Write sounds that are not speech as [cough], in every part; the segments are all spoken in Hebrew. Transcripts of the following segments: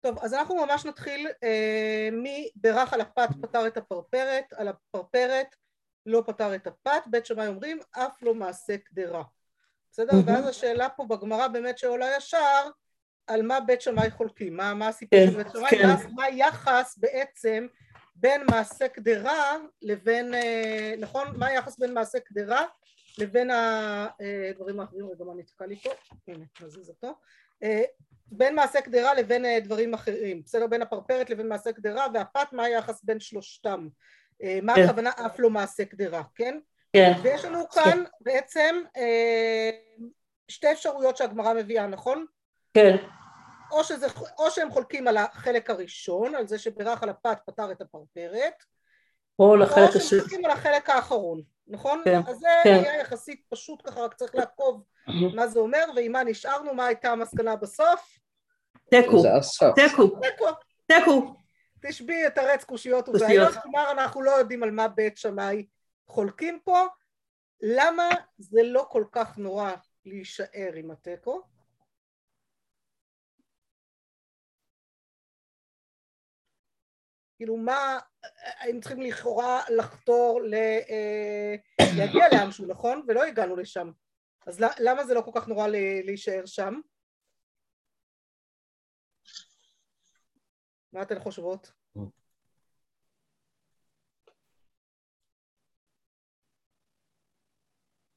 טוב, אז אנחנו ממש נתחיל אה, מברך על הפת פתר את הפרפרת, על הפרפרת לא פתר את הפת, בית שמאי אומרים אף לא מעשה קדרה. בסדר? מהמם. ואז השאלה פה בגמרא באמת שעולה ישר, על מה בית שמאי חולקים, מה, מה הסיפור כן, של בית שמאי, כן. מה, מה היחס בעצם בין מעשה קדרה לבין, אה, נכון? מה היחס בין מעשה קדרה לבין הדברים האחרים, רגע מה נתקע לי פה, הנה נזיז אותו, אה, בין מעשה קדרה לבין אה, דברים אחרים, בסדר? בין הפרפרת לבין מעשה קדרה והפת, מה היחס בין שלושתם? אה, מה כן. הכוונה אף לא מעשה קדרה, כן? כן, ויש לנו כאן בעצם אה, שתי אפשרויות שהגמרא מביאה, נכון? כן, או, שזה, או שהם חולקים על החלק הראשון, על זה שבירך על הפת פתר את הפרפרת, או או שהם. חולקים על החלק האחרון, נכון? כן, אז זה כן. היה יחסית פשוט ככה, רק צריך לעקוב מה זה אומר, ועם מה נשארנו, מה הייתה המסקנה בסוף? תיקו. תיקו, תיקו. תשבי יתרץ קושיות קושיות. ובעיות, כלומר אנחנו לא יודעים על מה בית שמאי חולקים פה, למה זה לא כל כך נורא להישאר עם התיקו? כאילו מה, היינו צריכים לכאורה לחתור ל... אה, להגיע לאנשהו, נכון? ולא הגענו לשם. אז למה זה לא כל כך נורא להישאר שם? מה אתן חושבות?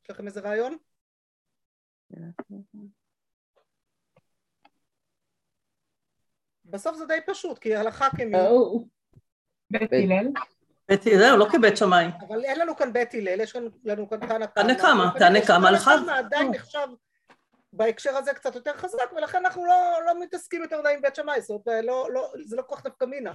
יש לכם איזה רעיון? בסוף זה די פשוט, כי הלכה כמי, בית הלל. בית הלל, לא כבית שמאי. אבל אין לנו כאן בית הלל, יש לנו- כאן תנא תנא קמא, תנא קמא תנא. קמא עדיין נחשב בהקשר הזה קצת יותר חזק, ולכן אנחנו לא, לא מתעסקים יותר מדי עם בית שמאי, זאת אומרת, לא, לא, זה לא כל כך נפקא מינה.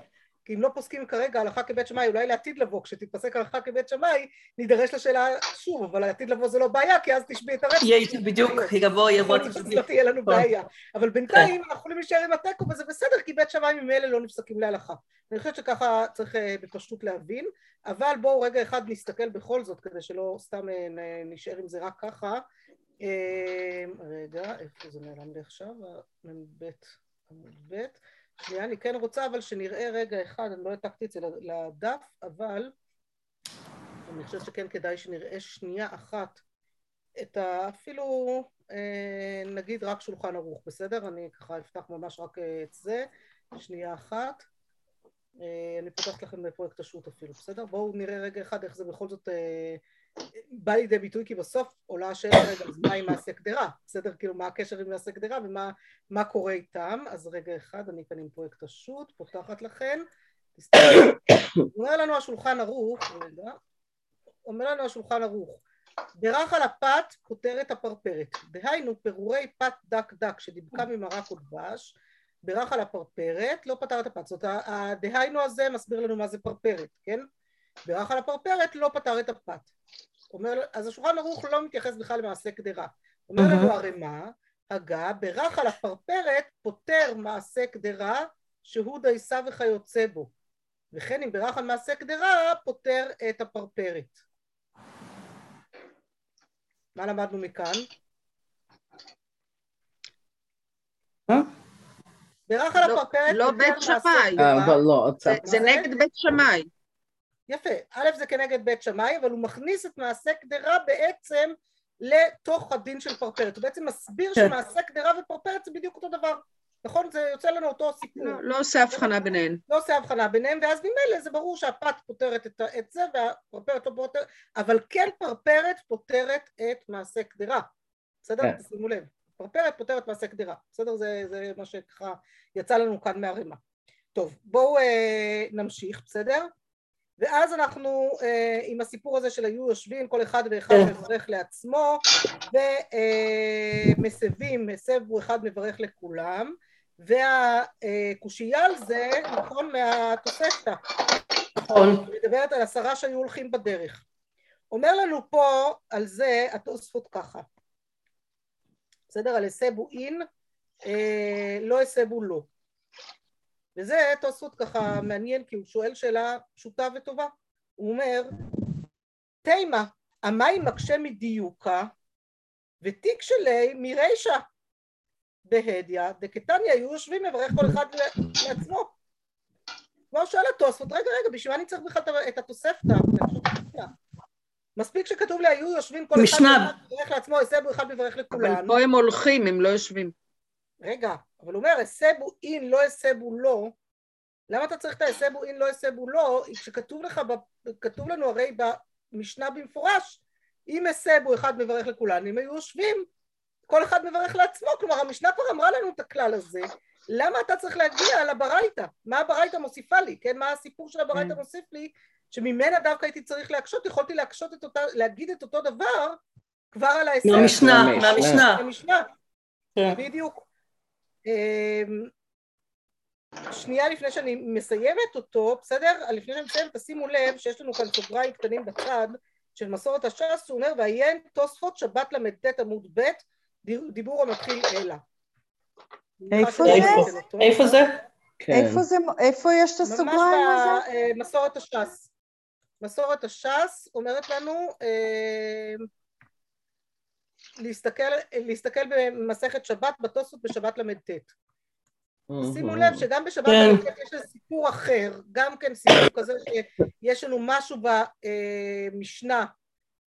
כי אם לא פוסקים כרגע הלכה כבית שמאי, אולי לעתיד לבוא, כשתתפסק הלכה כבית שמאי, נידרש לשאלה שוב, אבל לעתיד לבוא זה לא בעיה, כי אז תשבי את הרצף. יהיה בדיוק, יבוא, יבוא. יכול להיות שלא תהיה לנו נכון. בעיה. אבל בינתיים אנחנו יכולים להישאר עם התיקו וזה בסדר, כי בית שמאי ממילא לא נפסקים להלכה. אני חושבת שככה צריך אה, בפשטות להבין, אבל בואו רגע אחד נסתכל בכל זאת, כדי שלא סתם אה, נשאר עם זה רק ככה. אה, רגע, איפה זה נעלם לי עכשיו? מ"ב עמוד ב'. שנייה, אני כן רוצה אבל שנראה רגע אחד, אני לא העתקתי את זה לדף, אבל אני חושבת שכן כדאי שנראה שנייה אחת את ה... אפילו אה, נגיד רק שולחן ערוך, בסדר? אני ככה אפתח ממש רק אה, את זה, שנייה אחת. אה, אני פותחת לכם בפרויקט השו"ת אפילו, בסדר? בואו נראה רגע אחד איך זה בכל זאת אה, בא לידי ביטוי, כי בסוף עולה השאלה רגע, אז מה עם מעשה קדרה? בסדר? כאילו, מה הקשר עם מעשה קדרה ומה מה קורה איתם? אז רגע אחד, אני כאן עם פרויקט השו"ת, פותחת לכם. אומר לנו השולחן ערוך, רגע, אומר לנו השולחן ערוך, בירך על הפת פותר את הפרפרת, דהיינו פירורי פת דק דק שדיבקה ממרק או דבש, בירך על הפרפרת, לא פתר את הפת, זאת הדהיינו הזה מסביר לנו מה זה פרפרת, כן? בירך על הפרפרת, לא פתר את הפת. אומר, אז השולחן ערוך לא מתייחס בכלל למעשה קדרה. אומר לנו הרמ"א, הגה, בירך על הפרפרת פותר מעשה קדרה שהוא דייסה וכיוצא בו. וכן אם בירך על מעשה קדרה פותר את הפרפרת. מה למדנו מכאן? אה? בירך על לא- הפרפרת לא בית שמאי. אבל לא. זה-? נגד בית שמאי. יפה, א' זה כנגד בית שמאי, אבל הוא מכניס את מעשה קדרה בעצם לתוך הדין של פרפרת. הוא בעצם מסביר כן. שמעשה קדרה ופרפרת זה בדיוק אותו דבר. נכון? זה יוצא לנו אותו סיפור. לא- לא עושה הבחנה ביניהן. לא עושה הבחנה ביניהם, ואז ממילא זה ברור שהפת פותרת את, את זה והפרפרת לא פותרת, אבל כן פרפרת פותרת את מעשה קדרה. בסדר? כן. שימו לב. פרפרת פותרת מעשה קדרה. בסדר? זה, זה מה שככה יצא לנו כאן מהרימה. טוב, בואו אה, נמשיך, בסדר? ואז אנחנו אה, עם הסיפור הזה של היו יושבים, כל אחד ואחד כן. מברך לעצמו, ומסבים, מסב הוא אחד מברך לכולם, והקושייה על זה, נכון, מהתוספתא, נכון. מדברת על עשרה שהיו הולכים בדרך. אומר לנו פה על זה התוספות ככה, בסדר? על הסבו אין, אה, לא הסבו לא. וזה תוספות ככה מעניין כי הוא שואל שאלה פשוטה וטובה. הוא אומר, תימה, המים מקשה מדיוקה ותיק שלי מרישה. בהדיא דקתניא היו יושבים לברך כל אחד לעצמו. כמו שואל התוספות, רגע רגע, בשביל מה אני צריך בכלל את התוספתא? מספיק שכתוב לי היו יושבים כל אחד משנה. מברך לעצמו, הסבו אחד מברך אבל לכולן. פה הם הולכים, הם לא יושבים. רגע, אבל הוא אומר הסבו אין לא הסבו לא, למה אתה צריך את ההסבו אין לא הסבו לא, כשכתוב לך, כתוב לנו הרי במשנה במפורש, אם הסבו אחד מברך לכולן, אם היו יושבים, כל אחד מברך לעצמו, כלומר המשנה כבר אמרה לנו את הכלל הזה, למה אתה צריך להגיע לברייתא? מה הברייתא מוסיפה לי, כן? מה הסיפור של הברייתא Mm. מוסיף לי, שממנה דווקא הייתי צריך להקשות, יכולתי להקשות את אותה, להגיד את אותו דבר כבר על ההסבר. מהמשנה, מהמשנה. מהמשנה. המשנה. כן. בדיוק. אמ, שנייה לפני שאני מסיימת אותו, בסדר? לפני שאני מסיימת, תשימו לב שיש לנו כאן סוגריים קטנים בצד של מסורת הש"ס, הוא אומר, ועיין תוספות שבת ל"ט עמוד ב', דיבור המתחיל אלא. איפה זה? איפה זה? כן. איפה זה, איפה יש את ממש הסוגריים הזה? במסורת הש"ס. מסורת הש"ס אומרת לנו אה, להסתכל, להסתכל במסכת שבת בתוספות בשבת ל"ט. שימו לב שגם בשבת כן. ל"ט יש איזה סיפור אחר, גם כן סיפור כזה שיש לנו משהו במשנה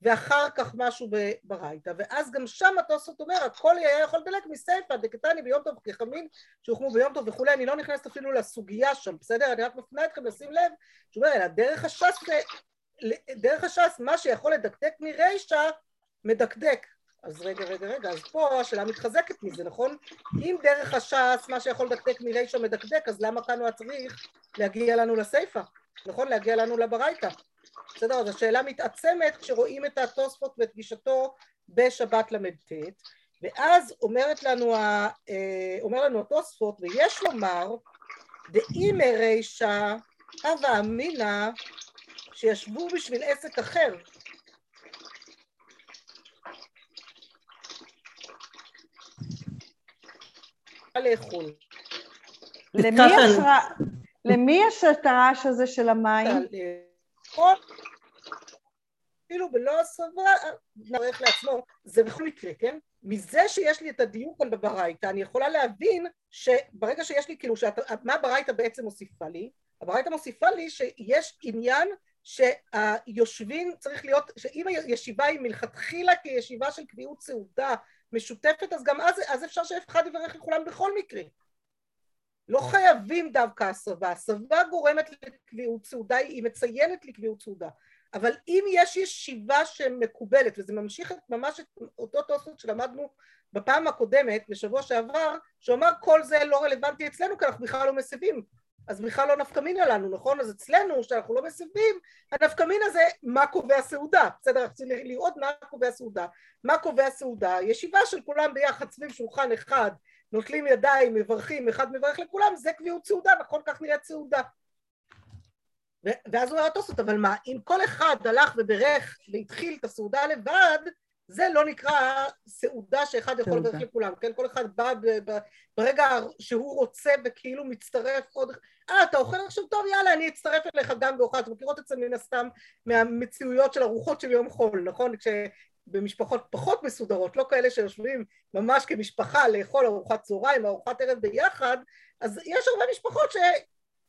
ואחר כך משהו ברייתא, ואז גם שם התוספות אומר, הכל היה יכול לדלק מסיפא דקתני ביום טוב כחמין שהוחמו ביום טוב וכולי, אני לא נכנסת אפילו לסוגיה שם, בסדר? אני רק מפנה אתכם לשים לב, שהוא אומר, אלא דרך הש"ס, דרך הש"ס, מה שיכול לדקדק מרישא, מדקדק. אז רגע, רגע, רגע, אז פה השאלה מתחזקת מזה, נכון? אם דרך הש"ס, מה שיכול לדקדק מרישא מדקדק, אז למה כאן הוא צריך להגיע לנו לסיפא? נכון? להגיע לנו לברייתא. בסדר? אז השאלה מתעצמת כשרואים את התוספות ואת גישתו בשבת ל"ט, ואז אומרת לנו, ה- אה, אומר לנו התוספות, ויש לומר, דאימי רישא הווה אמינא שישבו בשביל עסק אחר. לאכול? למי יש את הרעש הזה של המים? אפילו בלא הסבה, נערך לעצמו, זה בכל מקרה, כן? מזה שיש לי את הדיוק כאן בברייתא, אני יכולה להבין שברגע שיש לי, כאילו, שאת, מה הברייתא בעצם מוסיפה לי? הברייתא מוסיפה לי שיש עניין שהיושבים צריך להיות, שאם הישיבה היא מלכתחילה כישיבה של קביעות סעודה משותפת, אז גם אז, אז אפשר שאחד יברך לכולם בכל מקרה. לא חייבים דווקא הסבה, הסבה גורמת לקביעות סעודה, היא מציינת לקביעות סעודה, אבל אם יש ישיבה שמקובלת, וזה ממשיך את ממש את אותו תוספות שלמדנו בפעם הקודמת, בשבוע שעבר, שאמר כל זה לא רלוונטי אצלנו כי אנחנו בכלל לא מסבים, אז בכלל לא נפקמינה לנו, נכון? אז אצלנו, שאנחנו לא מסבים, הנפקמינה זה מה קובע סעודה, בסדר? אנחנו צריכים לראות מה קובע סעודה. מה קובע סעודה? ישיבה של כולם ביחד סביב שולחן אחד, נוטלים ידיים, מברכים, אחד מברך לכולם, זה קביעות סעודה, נכון כך נראית סעודה. ואז הוא אומר התוספות, אבל מה, אם כל אחד הלך וברך והתחיל את הסעודה לבד, זה לא נקרא סעודה שאחד יכול. לברך לכולם, כן? כל אחד בא ברגע שהוא רוצה וכאילו מצטרף עוד... אה, אתה אוכל עכשיו טוב? יאללה, אני אצטרף אליך גם באוכל. אתם מכירות את זה מן הסתם מהמציאויות של ארוחות של יום חול, נכון? כשבמשפחות פחות מסודרות, לא כאלה שיושבים ממש כמשפחה לאכול ארוחת צהריים, ארוחת ערב ביחד, אז יש הרבה משפחות ש...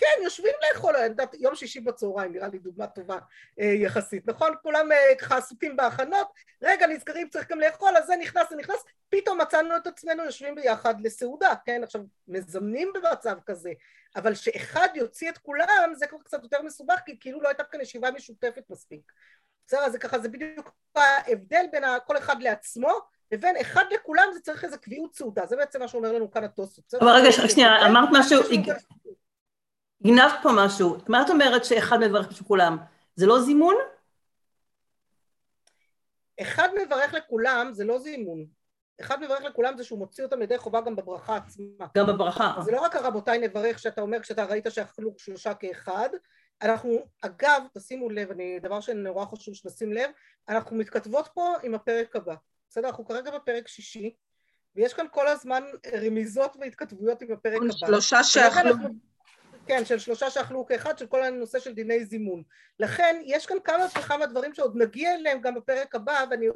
כן, יושבים לאכול, יום שישי בצהריים, נראה לי דוגמה טובה אה, יחסית, נכון? כולם אה, ככה עסוקים בהכנות, רגע נזכרים צריך גם לאכול, אז זה נכנס, זה נכנס, פתאום מצאנו את עצמנו יושבים ביחד לסעודה, כן? עכשיו, מזמנים במצב כזה, אבל שאחד יוציא את כולם, זה כבר קצת יותר מסובך, כי כאילו לא הייתה כאן ישיבה משותפת מספיק. בסדר, זה ככה, זה בדיוק ההבדל בין כל אחד לעצמו, לבין אחד לכולם זה צריך איזה קביעות סעודה, זה בעצם מה שאומר לנו כאן התוספות. אבל רגע, שנייה, אמרת משהו, יש לנו גם- גנבת פה משהו. מה את אומרת שאחד מברך בשביל כולם? זה לא זימון? אחד מברך לכולם זה לא זימון. אחד מברך לכולם זה שהוא מוציא אותם ידי חובה גם בברכה עצמה. גם בברכה. זה לא רק הרבותיי נברך שאתה אומר כשאתה ראית שאכלו שלושה כאחד, אנחנו, אגב, תשימו לב, אני, דבר שנורא חשוב שנשים לב, אנחנו מתכתבות פה עם הפרק הבא. בסדר? אנחנו כרגע בפרק שישי, ויש כאן כל הזמן רמיזות והתכתבויות עם הפרק הבא. שלושה שאכלו. כן, של שלושה שאכלו כאחד, של כל הנושא של דיני זימון. לכן יש כאן כמה וכמה דברים שעוד נגיע אליהם גם בפרק הבא, ואני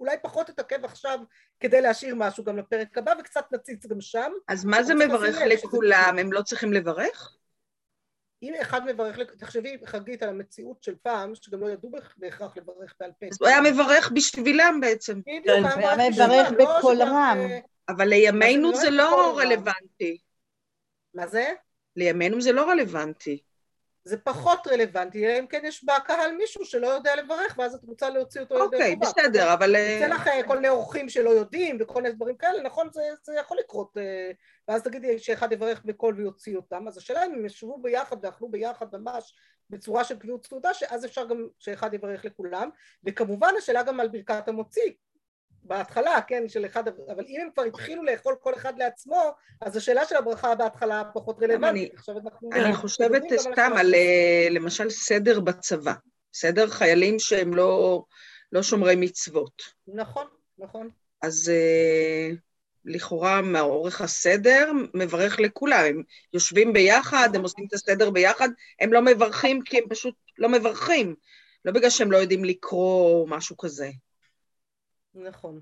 אולי פחות אתעכב עכשיו כדי להשאיר משהו גם לפרק הבא, וקצת נציץ גם שם. אז מה זה מברך לכולם? הם לא צריכים לברך? אם אחד מברך, תחשבי, חגית, על המציאות של פעם, שגם לא ידעו בהכ- בהכרח לברך בעל פה. אז הוא היה מברך בשבילם בעצם. בדיוק, כן, הוא היה מברך לא בקול שגם, רם. אה, אבל לימינו זה, לא לא. רלוונטי. מה זה? לימינו זה לא רלוונטי. זה פחות רלוונטי, אלא אם כן יש בקהל מישהו שלא יודע לברך, ואז את רוצה להוציא אותו ידי אוקיי, חובה. בסדר, אבל... יוצא אה, לך אה, כל מיני אורחים שלא יודעים וכל מיני דברים כאלה, נכון? זה, זה יכול לקרות. אה, ואז תגידי שאחד יברך בקול ויוציא אותם, אז השאלה אם הם ישבו ביחד ואכלו ביחד ממש בצורה של קביעות סעודה, שאז אפשר גם שאחד יברך לכולם, וכמובן השאלה גם על ברכת המוציא. בהתחלה, כן, של אחד, אבל אם הם כבר התחילו לאכול כל אחד לעצמו, אז השאלה של הברכה בהתחלה פחות רלוונטית. אני חושבת סתם על אה, למשל סדר בצבא. בסדר? חיילים שהם לא, לא שומרי מצוות. נכון, נכון. אז אה, לכאורה מאורך הסדר מברך לכולם, הם יושבים ביחד, הם עושים את הסדר ביחד, הם לא מברכים כי הם פשוט לא מברכים, לא בגלל שהם לא יודעים לקרוא או משהו כזה. נכון.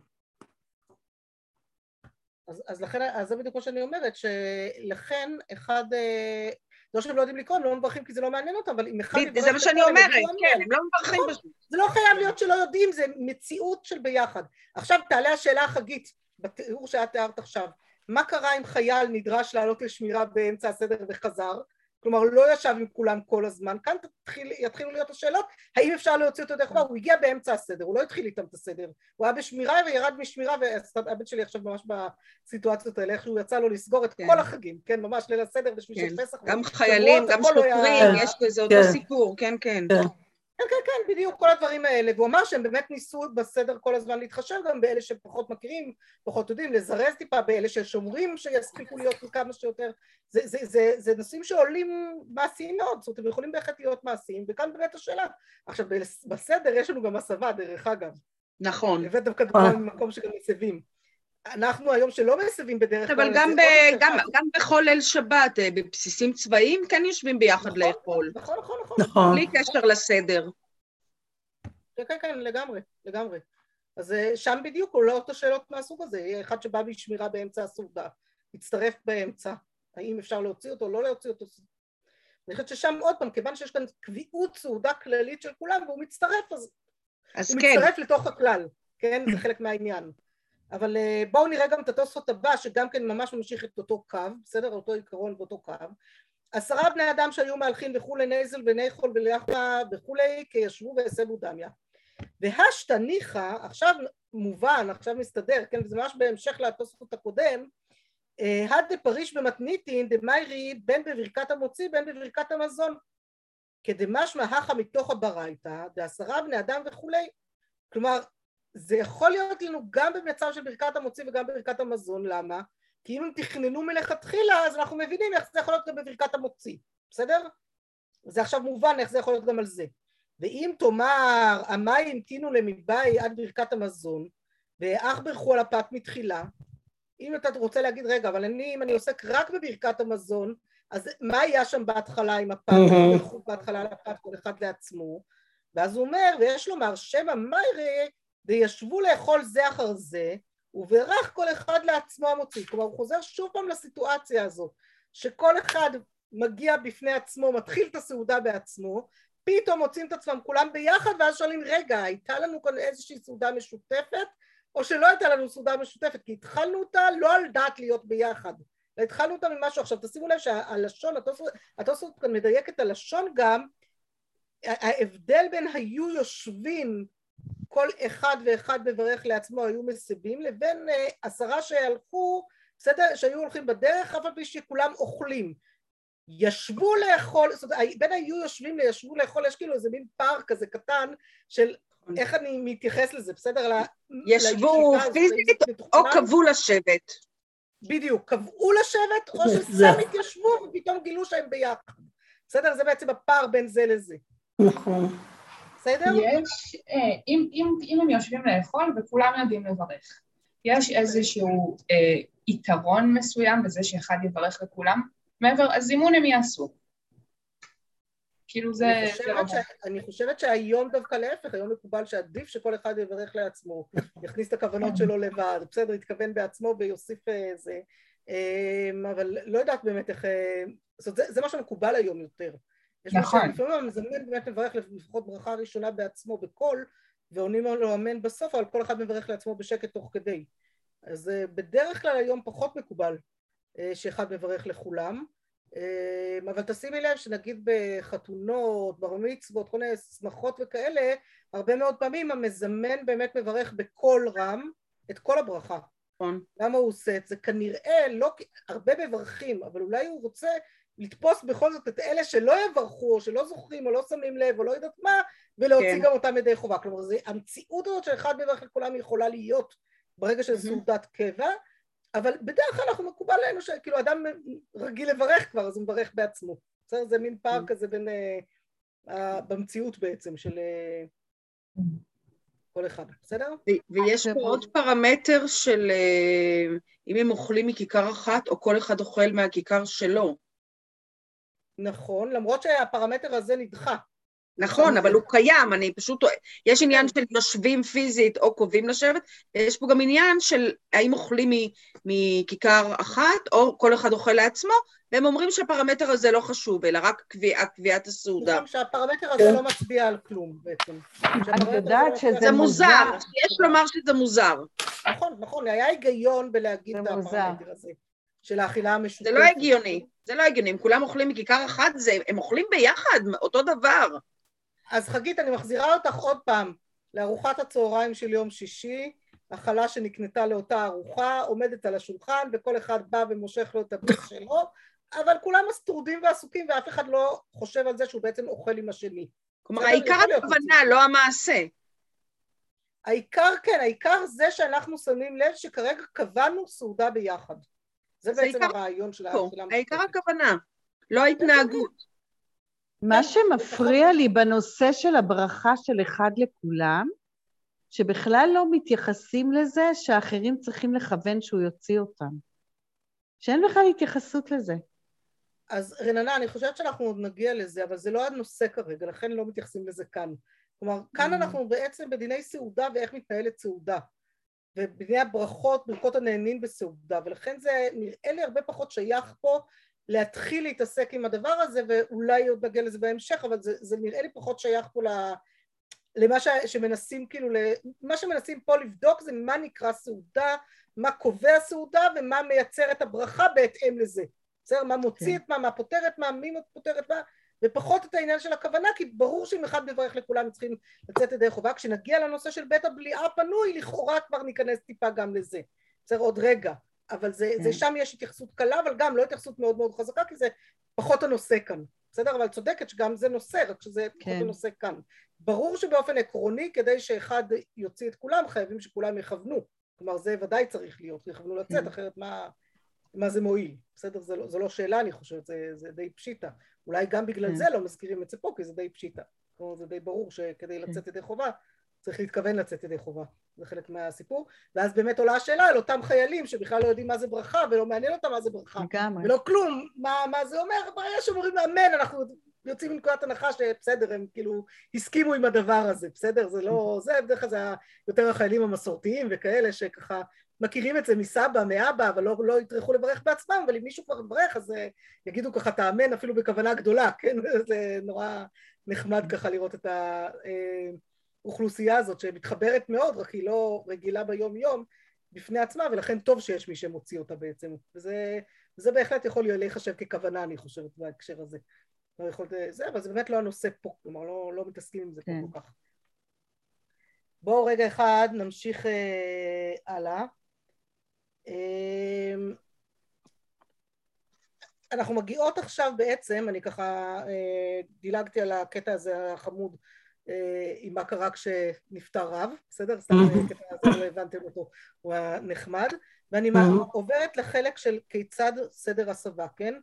אז, אז לכן, אז זה בדיוק מה שאני אומרת, שלכן אחד, אה, לא שהם לא יודעים לקרוא, הם לא מברכים כי זה לא מעניין אותם, אבל אם אחד זה מה שאני לכולם, אומרת, כן. הם לא מברכים נכון. פשוט. זה לא חייב להיות שלא יודעים, זה מציאות של ביחד. עכשיו תעלה השאלה החגית, בתיאור שאת תיארת עכשיו, מה קרה אם חייל נדרש לעלות לשמירה באמצע הסדר וחזר? כלומר לא ישב עם כולם כל הזמן, כאן תתחיל, יתחילו להיות השאלות, האם אפשר להוציא אותו דרך חובה? הוא הגיע באמצע הסדר, הוא לא התחיל איתם את הסדר, הוא היה בשמירה וירד משמירה, והבן שלי עכשיו ממש בסיטואציות האלה, איך שהוא יצא לו לסגור את כן. כל החגים, כן, ממש ליל הסדר ושמישי כן. פסח, גם חיילים, גם הכל היה- שוטרים, יש לזה אותו כן. סיפור, כן, כן. כן. כן, כן, בדיוק, כל הדברים האלה. והוא אמר שהם באמת ניסו בסדר כל הזמן להתחשב גם באלה שפחות מכירים, פחות יודעים, לזרז טיפה באלה ששומרים שיספיקו להיות כמה שיותר. זה, זה, זה, זה נושאים שעולים מעשיים מאוד, זאת אומרת, הם יכולים בהחלט להיות מעשיים, וכאן באמת השאלה. עכשיו, בס- בסדר יש לנו גם הסבה, דרך אגב. נכון. הבאת דווקא דוגמה ממקום שגם מסבים. אנחנו היום שלא מסבים בדרך כלל, אבל גם, זה ב, גם. גם בכל ליל שבת, אה, בבסיסים צבאיים, כן יושבים ביחד נכון, לאכול, נכון, נכון, נכון. נכון. בלי קשר לסדר. כן, כן, כן, לגמרי, לגמרי. אז אה, שם בדיוק עולות אותו שאלות מהסוג הזה, יהיה אחד שבא בשמירה באמצע הסעודה, יצטרף באמצע, האם אפשר להוציא אותו או לא להוציא אותו. אני חושבת ששם עוד פעם, כיוון שיש כאן קביעות סעודה כללית של כולם והוא מצטרף, אז אז הוא כן, מצטרף לתוך הכלל, כן? זה חלק מהעניין. אבל אה, בואו נראה גם את התוספות הבא, שגם כן ממש ממשיך את אותו קו, בסדר? אותו עיקרון באותו קו. עשרה בני אדם שהיו מהלכים וכולי נזל וניחול ולחמה וכולי, כי ישבו והסבו דמיה. והשתא ניחא, עכשיו מובן, עכשיו מסתדר, כן? וזה ממש בהמשך לתוספות הקודם, אה, הד דפריש במתניתין דמיירי בין בברכת המוציא בין בברכת המזון. כדמשמע הכא מתוך הברייתא, דעשרה בני אדם וכולי. כלומר, זה יכול להיות לנו גם במצב של ברכת המוציא וגם בברכת המזון, למה? כי אם הם תכננו מלכתחילה, אז אנחנו מבינים איך זה יכול להיות גם בברכת המוציא, בסדר? זה עכשיו מובן איך זה יכול להיות גם על זה. ואם תאמר, המים המתינו למבאי עד ברכת המזון, ואך ברכו על הפת מתחילה, אם אתה רוצה להגיד, רגע, אבל אני, אם אני עוסק רק בברכת המזון, אז מה היה שם בהתחלה עם הפת. ברכו בהתחלה על הפת כל אחד לעצמו, ואז הוא אומר, ויש לומר, שמא מיירי, וישבו לאכול זה אחר זה, וברך כל אחד לעצמו המוציא. כלומר, הוא חוזר שוב פעם לסיטואציה הזאת, שכל אחד מגיע בפני עצמו, מתחיל את הסעודה בעצמו, פתאום מוצאים את עצמם כולם ביחד, ואז שואלים, רגע, הייתה לנו כאן איזושהי סעודה משותפת, או שלא הייתה לנו סעודה משותפת, כי התחלנו אותה לא על דעת להיות ביחד, אלא התחלנו אותה ממשהו. עכשיו תשימו לב שהלשון, התוספות- כאן מדייק את הלשון גם, ההבדל בין היו יושבים כל אחד ואחד מברך לעצמו היו מסבים, לבין אה, עשרה שהלכו, בסדר, שהיו הולכים בדרך, אף על פי שכולם אוכלים. ישבו לאכול, זאת אומרת, בין היו יושבים לישבו לאכול, יש כאילו איזה מין פער כזה קטן של איך אני מתייחס לזה, בסדר? ישבו פיזית זה או. קבעו לשבת. בדיוק, קבעו לשבת, או זה- שסתם התיישבו ופתאום גילו שהם ביחד. בסדר? זה בעצם הפער בין זה לזה. נכון. בסדר? יש, אה, אם, אם, אם הם יושבים לאכול וכולם יודעים לברך, יש איזשהו אה, יתרון מסוים בזה שאחד יברך לכולם, מעבר, אז זימון הם יעשו. כאילו זה... אני זה חושבת, לא- ש... אני חושבת שהיום דווקא להפך, היום מקובל שעדיף שכל אחד יברך לעצמו, [laughs] יכניס את הכוונות שלו לבד, בסדר, יתכוון בעצמו ויוסיף אה, זה, אה, אבל לא יודעת באמת איך, אה, זאת אומרת, זה, זה מה שמקובל היום יותר. יש נכון. מה שלפעמים המזמן באמת מברך לפחות ברכה ראשונה בעצמו בקול, ועונים לו אמן בסוף, אבל כל אחד מברך לעצמו בשקט תוך כדי. אז אה, בדרך כלל היום פחות מקובל אה, שאחד מברך לכולם. אה, אבל תשימי לב שנגיד בחתונות, בר מצוות, כל מיני שמחות וכאלה, הרבה מאוד פעמים המזמן באמת מברך בקול רם את כל הברכה. נכון. למה הוא עושה את זה? כנראה, לא, הרבה מברכים, אבל אולי הוא רוצה לתפוס בכל זאת את אלה שלא יברכו, או שלא זוכרים, או לא שמים לב, או לא יודעת מה, ולהוציא כן. גם אותם ידי חובה. כלומר, זה, המציאות הזאת שאחד מברך לכולם יכולה להיות ברגע של. סעודת קבע, אבל בדרך כלל אנחנו מקובל עלינו שכאילו אדם רגיל לברך כבר, אז הוא מברך בעצמו. בסדר? זה מין פער Mm. כזה בין... אה, אה, במציאות בעצם של אה, כל אחד, בסדר? ו- ויש פה פה. עוד פרמטר של אה, אם הם אוכלים מכיכר אחת, או כל אחד אוכל מהכיכר שלו. נכון, למרות שהפרמטר הזה נדחה. נכון, אבל הוא קיים, אני פשוט... יש עניין של יושבים פיזית או קובעים לשבת, ויש פה גם עניין של האם אוכלים מכיכר אחת, או כל אחד אוכל לעצמו, והם אומרים שהפרמטר הזה לא חשוב, אלא רק קביע- קביעת הסעודה. נכון שהפרמטר הזה לא מצביע על כלום בעצם. הזה יודעת לא שזה זה כלום. מוזר, מוזר. יש לומר שזה מוזר. נכון, נכון, היה היגיון בלהגיד זה את מוזר. הפרמטר הזה, של האכילה המשותפת. זה לא הגיוני, זה לא הגיוני. אם כולם אוכלים מכיכר אחת, זה, הם אוכלים ביחד, אותו דבר. אז חגית, אני מחזירה אותך עוד פעם לארוחת הצהריים של יום שישי, אכלה שנקנתה לאותה ארוחה, עומדת על השולחן, וכל אחד בא ומושך לו את הביס שלו, אבל כולם טרודים ועסוקים, ואף אחד לא חושב על זה שהוא בעצם אוכל עם השני. כלומר, העיקר הכוונה, לא המעשה. העיקר, כן, העיקר זה שאנחנו שמים לב שכרגע קבענו סעודה ביחד. זה בעצם עיקר הרעיון של האכילה העיקר המשותפת. הכוונה, לא ההתנהגות. מה שמפריע לי בנושא של הברכה של אחד לכולם, שבכלל לא מתייחסים לזה שאחרים צריכים לכוון שהוא יוציא אותם. שאין בכלל התייחסות לזה. אז רננה, אני חושבת שאנחנו עוד נגיע לזה, אבל זה לא הנושא כרגע, לכן לא מתייחסים לזה כאן. כלומר, כאן Mm. אנחנו בעצם בדיני סעודה ואיך מתנהלת סעודה. ובדיני הברכות, ברכות הנהנים בסעודה, ולכן זה נראה לי הרבה פחות שייך פה להתחיל להתעסק עם הדבר הזה, ואולי עוד נגיע לזה בהמשך, אבל זה, זה נראה לי פחות שייך פה ל... למה ש... שמנסים כאילו, ל... מה שמנסים פה לבדוק זה מה נקרא סעודה, מה קובע סעודה ומה מייצר את הברכה בהתאם לזה. בסדר? מה מוציא כן. את מה, מה פותר את מה, מי פותר את מה, ופחות את העניין של הכוונה, כי ברור שאם אחד מברך לכולם צריכים לצאת ידי חובה. כשנגיע לנושא של בית הבליעה הפנוי, לכאורה כבר ניכנס טיפה גם לזה. בסדר? עוד רגע. אבל זה, כן. זה שם יש התייחסות קלה, אבל גם לא התייחסות מאוד מאוד חזקה, כי זה פחות הנושא כאן. בסדר? אבל צודקת שגם זה נושא, רק שזה פחות כן. הנושא כאן. ברור שבאופן עקרוני, כדי שאחד יוציא את כולם, חייבים שכולם יכוונו. כלומר, זה ודאי צריך להיות, יכוונו לצאת, כן. אחרת מה, מה זה מועיל? בסדר? זה לא, לא שאלה, אני חושבת, זה, זה די פשיטה. אולי גם בגלל כן. זה לא מזכירים את זה פה, כי זה די פשיטה. כלומר, זה די ברור שכדי לצאת ידי חובה, צריך להתכוון לצאת ידי חובה. זה חלק מהסיפור. ואז באמת עולה השאלה על אותם חיילים שבכלל לא יודעים מה זה ברכה, ולא מעניין אותם מה זה ברכה. לגמרי. ולא כלום, מה, מה זה אומר, ברגע שאומרים אמן, אנחנו יוצאים מנקודת הנחה שבסדר, הם כאילו הסכימו עם הדבר הזה, בסדר? זה לא, זה בדרך כלל זה יותר החיילים המסורתיים וכאלה שככה מכירים את זה מסבא, מאבא, אבל לא, לא יטרחו לברך בעצמם, אבל אם מישהו כבר מברך אז אה, יגידו ככה תאמן אפילו בכוונה גדולה, [laughs] כן? זה נורא נחמד ככה לראות את האוכלוסייה הזאת שמתחברת מאוד, רק היא לא רגילה ביום יום בפני עצמה, ולכן טוב שיש מי שמוציא אותה בעצם, וזה זה בהחלט יכול להיחשב ככוונה, אני חושבת, בהקשר הזה. לא יכול, זה, אבל זה באמת לא הנושא פה, כלומר, לא, לא מתעסקים עם זה כן. פה כל כך. בואו רגע אחד נמשיך אה, הלאה. אה, אנחנו מגיעות עכשיו בעצם, אני ככה אה, דילגתי על הקטע הזה החמוד אה, עם מה קרה כשנפטר רב, בסדר? סתם הקטע הזה לא הבנתם אותו, הוא היה נחמד. ואני עוברת לחלק של כיצד סדר הסבה, כן?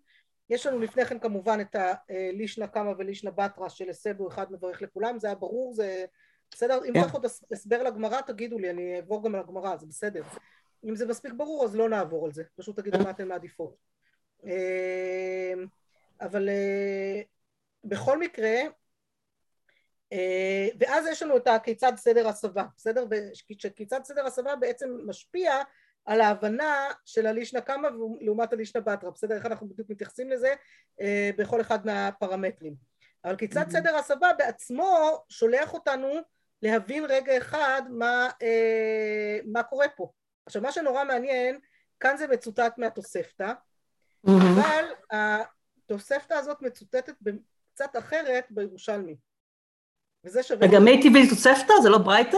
יש לנו לפני כן כמובן את הלישנה קמא ולישנה בתרא של הסבו אחד מברך לכולם, זה היה ברור, זה בסדר? אם כן. צריך עוד הסבר לגמרא תגידו לי, אני אעבור גם על הגמרא, זה בסדר. אם זה מספיק ברור אז לא נעבור על זה, פשוט תגידו מה אתן מעדיפות. אה, אבל אה, בכל מקרה, אה, ואז יש לנו את הכיצד סדר הסבה, בסדר? וכיצד סדר הסבה בעצם משפיע על ההבנה של הלישנה קמא לעומת הלישנה בתרא, בסדר? איך אנחנו בדיוק מתייחסים לזה אה, בכל אחד מהפרמטרים. אבל כיצד Mhm. סדר הסבה בעצמו שולח אותנו להבין רגע אחד מה, מה קורה פה. עכשיו מה שנורא מעניין, כאן זה מצוטט מהתוספתא, אבל התוספתא הזאת מצוטטת קצת אחרת בירושלמי. וזה שווה... רגע, מי טבעי זה תוספתא? זה לא ברייתא?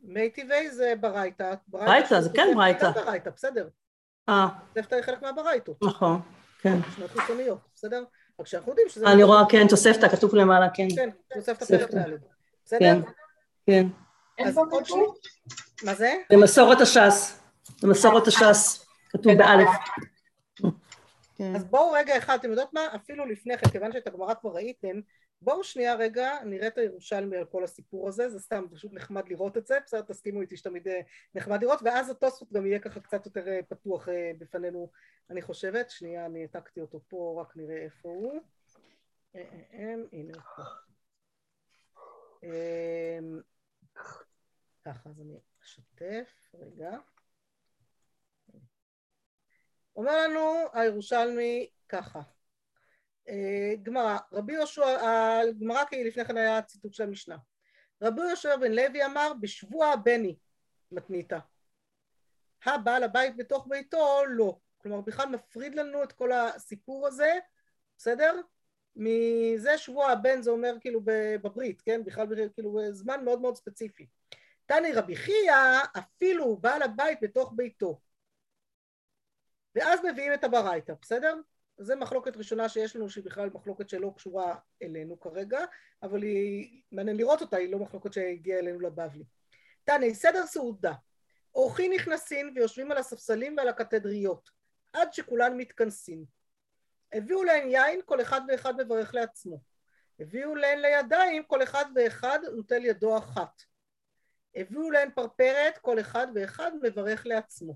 מי טבעי זה ברייתא. ברייתא, זה כן ברייתא. ברייתא, בסדר. אה, תוספתא היא חלק מהברייתות, נכון, כן. שנות חיצוניות, בסדר? רק שאנחנו יודעים שזה... אני רואה, כן, תוספתא, כתוב למעלה, כן. כן, תוספתא תוספתא. פרק ד'. בסדר? כן, כן. כתוב? מה זה? במסורת הש"ס, במסורת הש"ס, כתוב באלף. כן. אז בואו רגע אחד, אתם יודעות מה? אפילו לפני כן, כיוון שאת הגמרא כבר ראיתם, בואו שנייה רגע נראה את הירושלמי על כל הסיפור הזה, זה סתם פשוט נחמד לראות את זה, בסדר, תסכימו איתי שתמיד אה, נחמד לראות, ואז התוספות גם יהיה ככה קצת יותר אה, פתוח אה, בפנינו, אני חושבת. שנייה, אני העתקתי אותו פה, רק נראה איפה הוא. אה, אה, אה, הנה הוא פה. אה, ככה, אז אני אשתף, רגע. אומר לנו הירושלמי ככה, אה, גמרא, רבי יהושע, הגמרא כי לפני כן היה ציטוט של המשנה. רבי יהושע בן לוי אמר בשבוע הבני מתניתא. הבעל הבית בתוך ביתו לא. כלומר בכלל מפריד לנו את כל הסיפור הזה, בסדר? מזה שבוע הבן זה אומר כאילו בברית, כן? בכלל כאילו זמן מאוד מאוד ספציפי. תני רבי חייא אפילו בעל הבית בתוך ביתו. ואז מביאים את הברייתא, בסדר? זו מחלוקת ראשונה שיש לנו שהיא בכלל מחלוקת שלא קשורה אלינו כרגע, אבל היא, מעניין לראות אותה, היא לא מחלוקת שהגיעה אלינו לבבלי. תני, סדר סעודה. אורחים נכנסים ויושבים על הספסלים ועל הקתדריות, עד שכולן מתכנסים. הביאו להם יין, כל אחד ואחד מברך לעצמו. הביאו להם לידיים, כל אחד ואחד נוטל ידו אחת. הביאו להם פרפרת, כל אחד ואחד מברך לעצמו.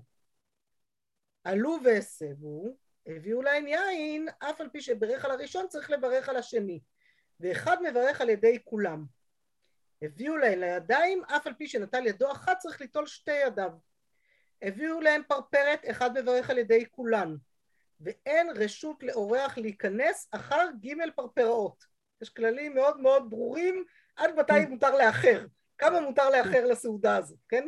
עלו והסבו, הביאו להם יין, אף על פי שברך על הראשון צריך לברך על השני, ואחד מברך על ידי כולם. הביאו להם לידיים, אף על פי שנטל ידו אחת צריך ליטול שתי ידיו. הביאו להם פרפרת, אחד מברך על ידי כולן, ואין רשות לאורח להיכנס אחר ג' פרפראות. יש כללים מאוד מאוד ברורים עד מתי מותר לאחר, כמה מותר לאחר לסעודה הזאת, כן?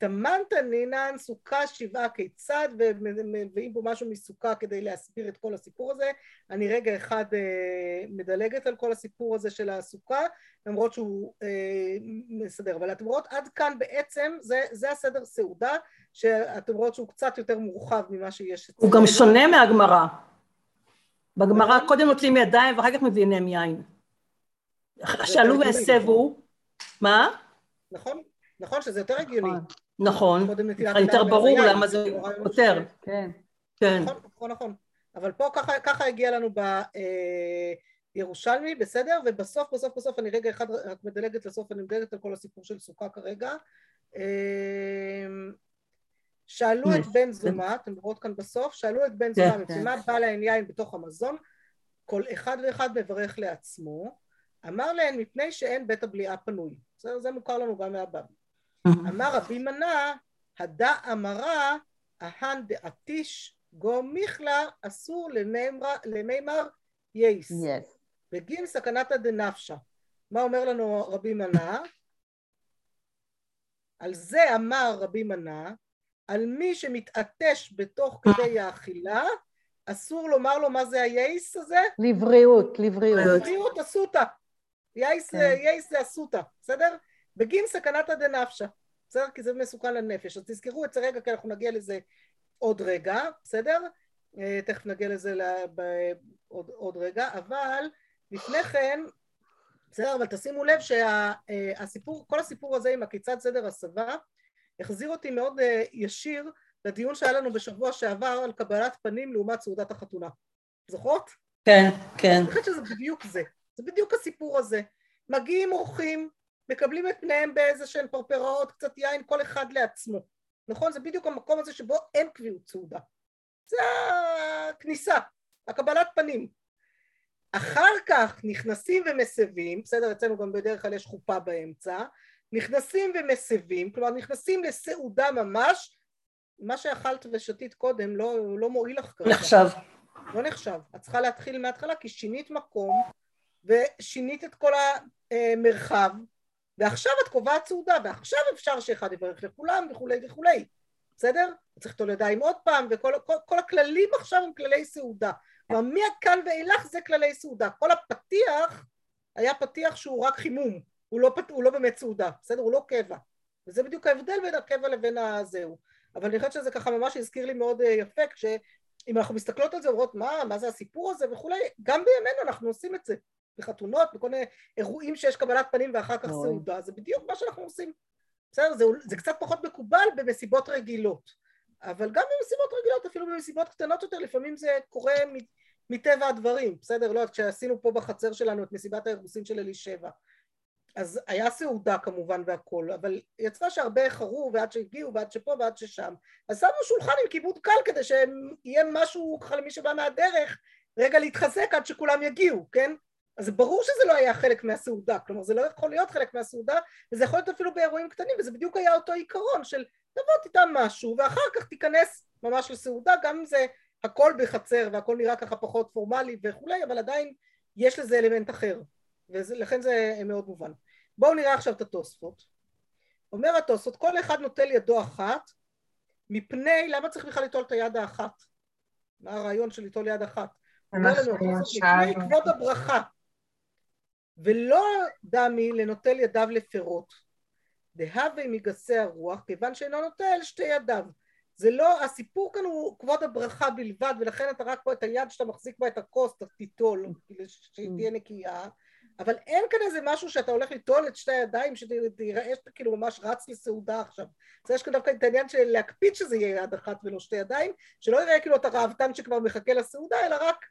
תמן תנינן סוכה שבעה כיצד ומביאים פה משהו מסוכה כדי להסביר את כל הסיפור הזה. אני רגע אחד אה, מדלגת על כל הסיפור הזה של הסוכה למרות שהוא אה, מסדר. אבל אתם רואות עד כאן בעצם זה, זה הסדר סעודה שאתם רואות שהוא קצת יותר מורחב ממה שיש הוא גם שונה מהגמרא. בגמרא קודם נוטלים ידיים ואחר כך מביאים להם יין שאלו והסבו מה? נכון נכון שזה יותר הגיוני נכון, נטילת יותר ברור למה זה יותר, כן. כן. נכון, נכון, נכון. אבל פה ככה, ככה הגיע לנו בירושלמי, בסדר? ובסוף, בסוף, בסוף, אני רגע אחד רק מדלגת לסוף, אני מדלגת על כל הסיפור של סוכה כרגע. אמ, שאלו את בן זומה, אתם רואות כאן בסוף, שאלו את בן זומה, כן. מפעימה בא להם יין בתוך המזון, כל אחד ואחד מברך לעצמו, אמר להם מפני שאין בית הבליעה פנוי. בסדר? זה מוכר לנו גם מהבבא. [laughs] אמר רבי מנה, הדא אמרה, אהן דעתיש גו מיכלה, אסור למימר, יייס. Yes. בגין סכנתא דנפשא. מה אומר לנו רבי מנה? על זה אמר רבי מנה, על מי שמתעטש בתוך כדי האכילה, אסור לומר לו מה זה הייס הזה? לבריאות, לבריאות. בריאות אסותא. יייס, כן. יייס זה אסותא, בסדר? בגין סכנתא דנפשא, בסדר? כי זה מסוכן לנפש. אז תזכרו את זה רגע, כי אנחנו נגיע לזה עוד רגע, בסדר? אה, תכף נגיע לזה ל- ב- עוד, עוד רגע, אבל לפני כן, בסדר, אבל תשימו לב שהסיפור, כל הסיפור הזה עם הכיצד סדר הסבה, החזיר אותי מאוד אה, ישיר לדיון שהיה לנו בשבוע שעבר על קבלת פנים לעומת סעודת החתונה. זוכרות? כן, כן. אני חושבת שזה בדיוק זה, זה בדיוק הסיפור הזה. מגיעים אורחים, מקבלים את פניהם באיזה שהן פרפראות, קצת יין, כל אחד לעצמו. נכון? זה בדיוק המקום הזה שבו אין קביעות סעודה. זה הכניסה. הקבלת פנים. אחר כך נכנסים ומסבים, בסדר, אצלנו גם בדרך כלל יש חופה באמצע, נכנסים ומסבים, כלומר נכנסים לסעודה ממש, מה שאכלת ושתית קודם לא, לא מועיל לך כרגע. נחשב. לא נחשב. את צריכה להתחיל מההתחלה כי שינית מקום ושינית את כל המרחב ועכשיו את קובעת סעודה ועכשיו אפשר שאחד יברך לכולם וכולי וכולי. בסדר? צריך לטול ידיים עוד פעם וכל כל, כל הכללים עכשיו הם כללי סעודה. כלומר מכאן ואילך זה כללי סעודה. כל הפתיח היה פתיח שהוא רק חימום, הוא לא, הוא לא באמת סעודה, בסדר? הוא לא קבע. וזה בדיוק ההבדל בין הקבע לבין הזהו. אבל אני חושבת שזה ככה ממש הזכיר לי מאוד יפה, כשאם אנחנו מסתכלות על זה אומרות מה, מה זה הסיפור הזה וכולי, גם בימינו אנחנו עושים את זה, בחתונות, בכל מיני אירועים שיש קבלת פנים ואחר כך סעודה, זה בדיוק מה שאנחנו עושים. בסדר? זה, זה קצת פחות מקובל במסיבות רגילות, אבל גם במסיבות רגילות, אפילו במסיבות קטנות יותר, לפעמים זה קורה מטבע הדברים, בסדר? לא, כשעשינו פה בחצר שלנו את מסיבת האירוסין של אלישבע, אז היה סעודה כמובן והכל, אבל יצא שהרבה איחרו ועד שהגיעו ועד שפה ועד ששם, אז שמנו שולחן עם כיבוד קל כדי שיהיה משהו ככה למי שבא מהדרך רגע להתחזק עד שכולם יגיעו, כן? אז ברור שזה לא היה חלק מהסעודה, כלומר זה לא יכול להיות חלק מהסעודה וזה יכול להיות אפילו באירועים קטנים וזה בדיוק היה אותו עיקרון של תבוא תטעם משהו ואחר כך תיכנס ממש לסעודה גם אם זה הכל בחצר והכל נראה ככה פחות פורמלי וכולי אבל עדיין יש לזה אלמנט אחר ולכן זה מאוד מובן. בואו נראה עכשיו את התוספות. אומר התוספות כל אחד נוטל ידו אחת מפני למה צריך בכלל ליטול את היד האחת? מה הרעיון של ליטול יד אחת? אומר לנו התוספות מפני כבוד הברכה ולא דמי לנוטל ידיו לפירות. דהווה מגסי הרוח כיוון שאינו נוטל שתי ידיו. זה לא, הסיפור כאן הוא כבוד הברכה בלבד ולכן אתה רק פה את היד שאתה מחזיק בה את הכוס תיטול שהיא תהיה נקייה. אבל אין כאן איזה משהו שאתה הולך ליטול את שתי הידיים שתראה שאתה כאילו ממש רץ לסעודה עכשיו. אז יש כאן דווקא את העניין של להקפיד שזה יהיה יד אחת ולא שתי ידיים שלא יראה כאילו אתה ראוותן שכבר מחכה לסעודה אלא רק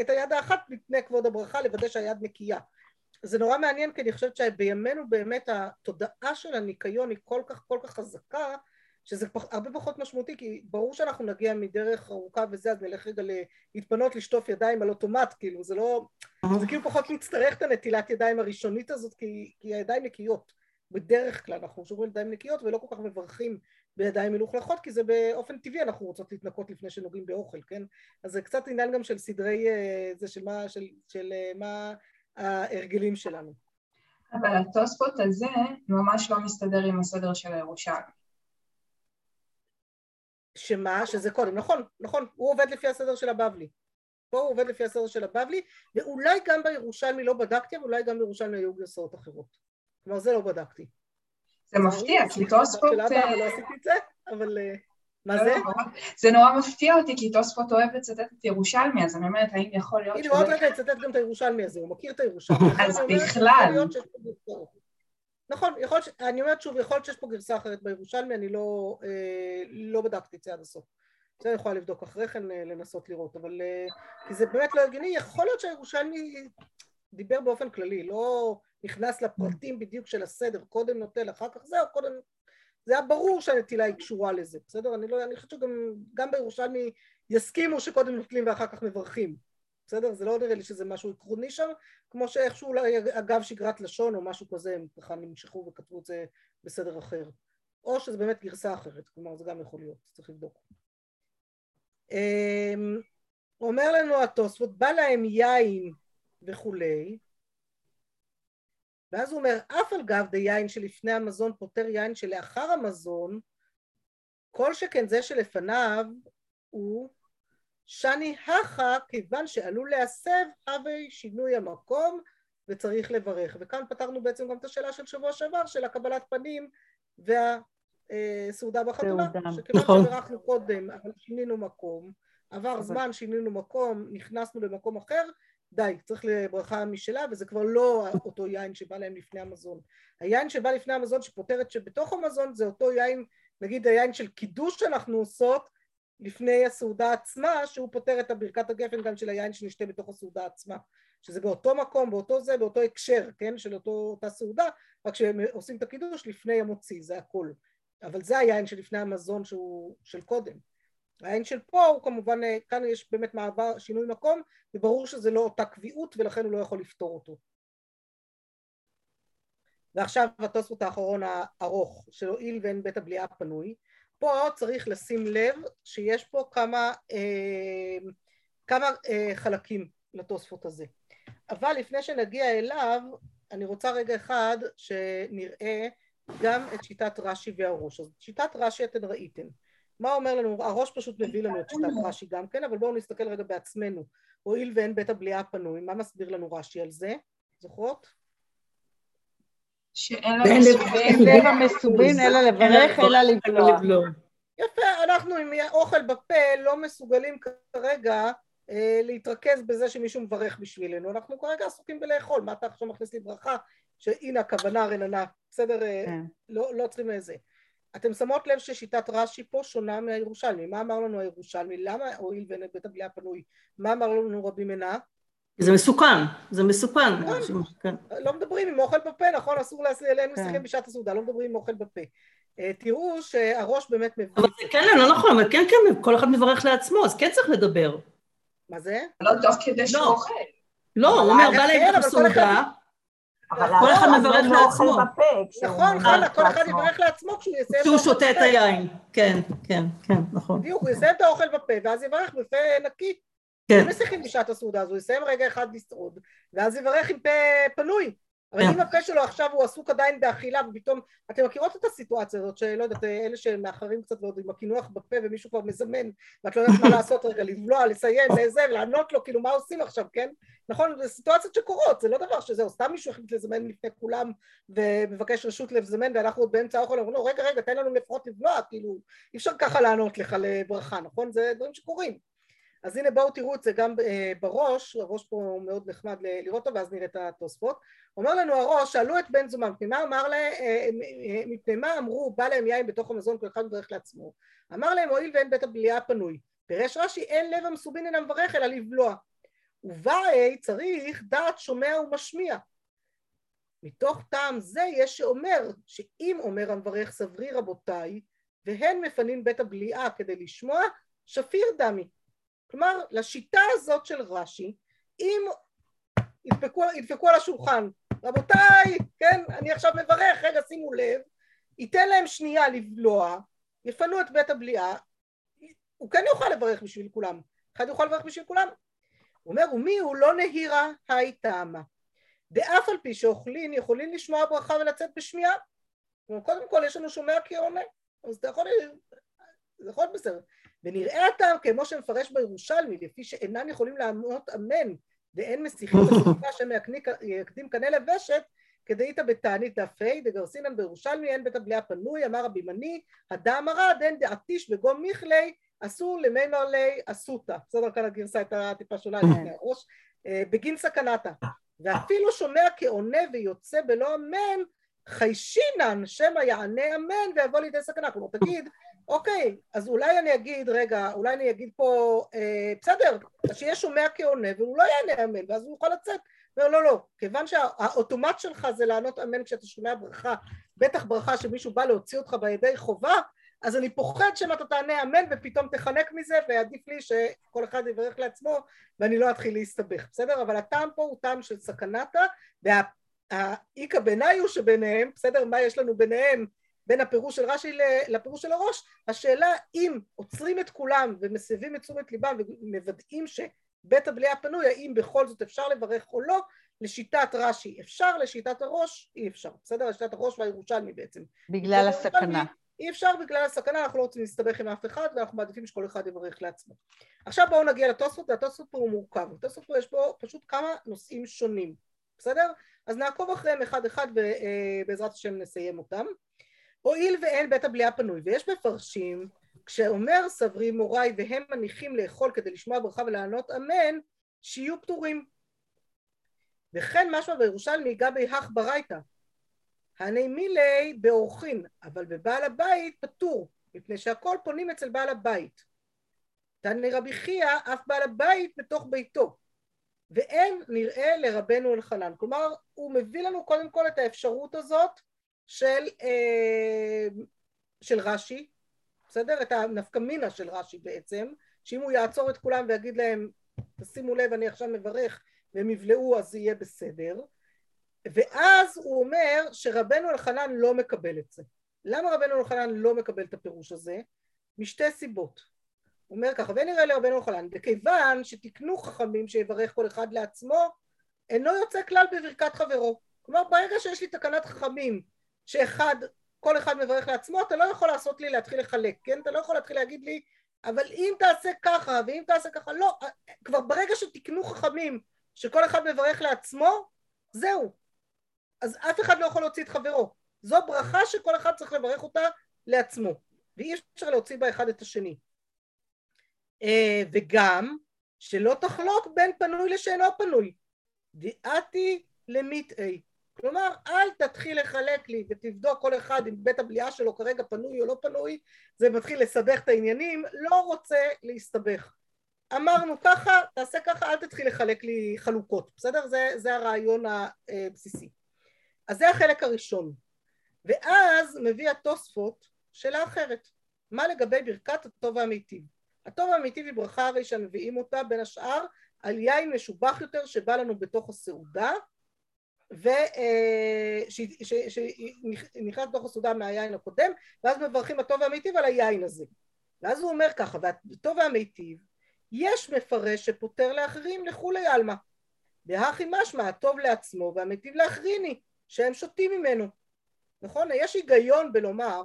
את היד האחת מפני כבוד הברכה לוודא שהיד נקייה. זה נורא מעניין כי אני חושבת שבימינו באמת התודעה של הניקיון היא כל כך כל כך חזקה שזה הרבה פחות משמעותי כי ברור שאנחנו נגיע מדרך ארוכה וזה אז נלך רגע להתפנות לשטוף ידיים על אוטומט כאילו זה לא זה כאילו פחות מצטרך את הנטילת ידיים הראשונית הזאת כי, כי הידיים נקיות. בדרך כלל אנחנו שומרים ידיים נקיות ולא כל כך מברכים בידיים מלוכלכות כי זה באופן טבעי אנחנו רוצות להתנקות לפני שנוגעים באוכל כן אז זה קצת עניין גם של סדרי אה, זה של מה, של, של אה, מה ההרגלים שלנו אבל התוספות הזה ממש לא מסתדר עם הסדר של הירושלמי שמה? שזה קודם, נכון, נכון, הוא עובד לפי הסדר של הבבלי. פה הוא עובד לפי הסדר של הבבלי, ואולי גם בירושלמי לא בדקתי, אבל אולי גם בירושלמי היו גרסאות אחרות. כלומר, זה לא בדקתי. זה מפתיע, כי תוספות... לא עשיתי את זה, אבל... אה, מה לא, זה? לא, זה נורא מפתיע אותי, כי תוספות אוהב לצטט את ירושלמי, אז אני אומרת, האם יכול להיות... הנה, עוד רגע יצטט גם את הירושלמי הזה, הוא מכיר את הירושלמי. אז בכלל. נכון, יכול אני אומרת שוב, יכול להיות שיש פה גרסה אחרת בירושלמי, אני לא, אה, לא בדקתי את זה עד הסוף. זה אני יכולה לבדוק אחרי כן, אה, לנסות לראות, אבל אה, כי זה באמת לא הגיוני, יכול להיות שהירושלמי דיבר באופן כללי, לא נכנס לפרטים בדיוק של הסדר, קודם נוטל, אחר כך זהו, קודם... זה היה ברור שהנטילה היא קשורה לזה, בסדר? אני, לא, אני חושבת שגם בירושלמי יסכימו שקודם נוטלים ואחר כך מברכים. בסדר? זה לא נראה לי שזה משהו עקרוני שם, כמו שאיכשהו אולי אגב שגרת לשון או משהו כזה, הם ככה נמשכו וכתבו את זה בסדר אחר. או שזה באמת גרסה אחרת, כלומר זה גם יכול להיות, צריך לבדוק. אמ, אומר לנו התוספות, בא להם יין וכולי, ואז הוא אומר, אף על גב דיין שלפני המזון פותר יין שלאחר המזון, כל שכן זה שלפניו הוא שני הכה כיוון שעלול להסב הווי שינוי המקום וצריך לברך. וכאן פתרנו בעצם גם את השאלה של שבוע שעבר של הקבלת פנים והסעודה בחתונה שכיוון נכון. שברכנו קודם אבל שינינו מקום עבר זמן שינינו מקום נכנסנו למקום אחר די צריך לברכה משלה וזה כבר לא אותו יין שבא להם לפני המזון היין שבא לפני המזון שפותרת שבתוך המזון זה אותו יין נגיד היין של קידוש שאנחנו עושות לפני הסעודה עצמה, שהוא פותר את הברכת הגפן גם של היין שנשתה בתוך הסעודה עצמה, שזה באותו מקום, באותו זה, באותו הקשר, כן, של אותו, אותה סעודה, רק שהם עושים את הקידוש לפני המוציא, זה הכל. אבל זה היין שלפני המזון שהוא של קודם. העין של פה הוא כמובן, אה, כאן יש באמת מעבר, שינוי מקום, וברור שזה לא אותה קביעות ולכן הוא לא יכול לפתור אותו. ועכשיו התוספות האחרון הארוך, שהואיל ואין בית הבליעה פנוי, פה צריך לשים לב שיש פה כמה, אה, כמה אה, חלקים לתוספות הזה. אבל לפני שנגיע אליו, אני רוצה רגע אחד שנראה גם את שיטת רש"י והראש. אז שיטת רש"י אתם ראיתם. מה אומר לנו? הראש פשוט מביא לנו את שיטת רש"י גם כן, אבל בואו נסתכל רגע בעצמנו. הואיל ואין בית הבליעה פנוי, מה מסביר לנו רש"י על זה? זוכרות? שאין לב המסובין אלא לברך אלא לבלוע. יפה, אנחנו עם אוכל בפה לא מסוגלים כרגע אה, להתרכז בזה שמישהו מברך בשבילנו, אנחנו כרגע עסוקים בלאכול, מה אתה עכשיו מכניס לי ברכה שהנה הכוונה רננה, בסדר? אה, כן. לא, לא צריכים איזה. אתם שמות לב ששיטת רש"י פה שונה מהירושלמי, מה אמר לנו הירושלמי? למה הואיל ואין בית הבליעה פנוי? מה אמר לנו רבי מנה? זה מסוכן, זה מסוכן. נכון. כן. לא מדברים עם אוכל בפה, נכון? אסור אלינו כן. לשחק בשעת הסעודה, לא מדברים עם אוכל בפה. אה, תראו שהראש באמת מבין. אבל זה כן, לא נכון, אבל כן, כן, כל אחד מברך לעצמו, אז כן צריך לדבר. מה זה? לא תוך כדי שהוא אוכל. לא, הוא אומר, בא להם בסעודה. כל אחד מברך לעצמו. נכון, חנה, כל אחד יברך לעצמו כשהוא יסיים כשהוא שותה את היין. כן, כן, כן, נכון. בדיוק, הוא יסיים את האוכל בפה, ואז יברך בפה נקי. כן. לא משיחים בשעת הסעודה הזו, יסיים רגע אחד לשרוד, ואז יברך עם פה פנוי. אבל אם הפה שלו עכשיו הוא עסוק עדיין באכילה ופתאום, אתם מכירות את הסיטואציה הזאת שלא יודעת, אלה שמאחרים קצת ועוד עם הקינוח בפה ומישהו כבר מזמן ואת לא יודעת מה לעשות רגע, לבלוע, לסיים, לזה, לענות לו, כאילו מה עושים עכשיו, כן? נכון, זה סיטואציות שקורות, זה לא דבר שזהו, סתם מישהו החליט לזמן לפני כולם ומבקש רשות לזמן ואנחנו עוד באמצע האוכל, אומרים לו רגע רגע תן לנו לפחות לבלוע, כאילו אי אפשר ככה לענות לך לברכה, נכון? זה דברים שקורים אז הנה בואו תראו את זה גם אה, בראש, הראש פה מאוד נחמד לראות אותו ואז נראה את התוספות. אומר לנו הראש, שאלו את בן זומם, מפני מה אמר להם, אה, אה, מפני מה אמרו, בא להם יין בתוך המזון, כל אחד מברך לעצמו. אמר להם, הואיל ואין בית הבליעה פנוי. פירש רש"י, אין לב המסובין אינם מברך אלא לבלוע. ובאי צריך דעת שומע ומשמיע. מתוך טעם זה יש שאומר שאם אומר המברך סברי רבותיי והן מפנים בית הבליעה כדי לשמוע שפיר דמי כלומר, לשיטה הזאת של רש"י, אם ידפקו, ידפקו על השולחן, רבותיי, כן, אני עכשיו מברך, רגע שימו לב, ייתן להם שנייה לבלוע, יפנו את בית הבליעה, הוא כן יוכל לברך בשביל כולם, אחד יוכל לברך בשביל כולם. הוא אומר, ומי הוא לא נהירה היי טעמה. דאף על פי שאוכלים יכולים לשמוע ברכה ולצאת בשמיעה. קודם כל יש לנו שומע כי עונה, אז אתה יכול, זה יכול להיות בסדר. ונראה הטעם כמו שמפרש בירושלמי, לפי שאינם יכולים לענות אמן ואין מסיחים [laughs] בסביבה שמקדים קנה לבשת, כדאיתא בתענית דף ה' דגרסינן בירושלמי אין בית הבליעה פנוי, אמר רבי מני, הדם ארד אין דעתיש וגום מיכלי, אסור למימר לי אסותא. בסדר, כאן הגרסה הייתה טיפה שונה לפני הראש, אה, בגין סכנתה. ואפילו שומע כעונה ויוצא בלא אמן, חיישינן שמא יענה אמן ויבוא לידי סכנה. כלומר, תגיד, אוקיי, אז אולי אני אגיד, רגע, אולי אני אגיד פה, אה, בסדר, שיהיה שומע כעונה והוא לא יענה אמן, ואז הוא יכול לצאת. אומר, לא, לא, כיוון שהאוטומט שלך זה לענות אמן כשאתה שומע ברכה, בטח ברכה שמישהו בא להוציא אותך בידי חובה, אז אני פוחד שמא אתה תענה אמן ופתאום תחנק מזה, ועדיף לי שכל אחד יברך לעצמו ואני לא אתחיל להסתבך, בסדר? אבל הטעם פה הוא טעם של סכנתה, והאיכא בעיניי הוא שביניהם, בסדר? מה יש לנו ביניהם? בין הפירוש של רש"י לפירוש של הראש, השאלה אם עוצרים את כולם ומסבים את תשומת ליבם ומוודאים שבית הבליעה פנוי, האם בכל זאת אפשר לברך או לא, לשיטת רש"י אפשר, לשיטת הראש אי אפשר, בסדר? לשיטת הראש והירושלמי בעצם. בגלל הסכנה. אי אפשר בגלל הסכנה, אנחנו לא רוצים להסתבך עם אף אחד ואנחנו מעדיפים שכל אחד יברך לעצמו. עכשיו בואו נגיע לתוספות, והתוספות פה הוא מורכב, בתוספות פה יש פה פשוט כמה נושאים שונים, בסדר? אז נעקוב אחריהם אחד אחד ובעזרת השם נסיים אותם. הואיל ואין בית הבליעה פנוי, ויש מפרשים, כשאומר סברי מוריי והם מניחים לאכול כדי לשמוע ברכה ולענות אמן, שיהיו פטורים. וכן משמע בירושלמי גבי הך ברייתא. הני מילי באורחין, אבל בבעל הבית פטור, מפני שהכל פונים אצל בעל הבית. תן לרבי חייא אף בעל הבית בתוך ביתו. ואין נראה לרבנו אלחנן. כלומר, הוא מביא לנו קודם כל את האפשרות הזאת של, אה, של רש"י, בסדר? את הנפקמינה של רש"י בעצם, שאם הוא יעצור את כולם ויגיד להם, תשימו לב, אני עכשיו מברך, והם יבלעו, אז יהיה בסדר. ואז הוא אומר שרבנו אלחנן לא מקבל את זה. למה רבנו אלחנן לא מקבל את הפירוש הזה? משתי סיבות. הוא אומר ככה, ונראה לרבנו אלחנן, וכיוון שתקנו חכמים שיברך כל אחד לעצמו, אינו יוצא כלל בברכת חברו. כלומר, ברגע שיש לי תקנת חכמים שאחד, כל אחד מברך לעצמו, אתה לא יכול לעשות לי להתחיל לחלק, כן? אתה לא יכול להתחיל להגיד לי, אבל אם תעשה ככה, ואם תעשה ככה, לא, כבר ברגע שתקנו חכמים שכל אחד מברך לעצמו, זהו. אז אף אחד לא יכול להוציא את חברו. זו ברכה שכל אחד צריך לברך אותה לעצמו, ואי אפשר להוציא בה אחד את השני. אה, וגם שלא תחלוק בין פנוי לשאינו פנוי. דיאתי למיטעי. כלומר, אל תתחיל לחלק לי ותבדוק כל אחד אם בית הבליעה שלו כרגע פנוי או לא פנוי, זה מתחיל לסבך את העניינים, לא רוצה להסתבך. אמרנו ככה, תעשה ככה, אל תתחיל לחלק לי חלוקות, בסדר? זה, זה הרעיון הבסיסי. אז זה החלק הראשון. ואז מביא התוספות שאלה אחרת. מה לגבי ברכת הטוב והמיטיב? הטוב והמיטיב היא ברכה הרי שמביאים אותה בין השאר על יין משובח יותר שבא לנו בתוך הסעודה ושנכנס בתוך הסעודה מהיין הקודם ואז מברכים הטוב והמיטיב על היין הזה ואז הוא אומר ככה והטוב והמיטיב יש מפרש שפותר לאחרים לכולי עלמא דהכי משמע הטוב לעצמו והמיטיב לאחריני שהם שותים ממנו נכון? יש היגיון בלומר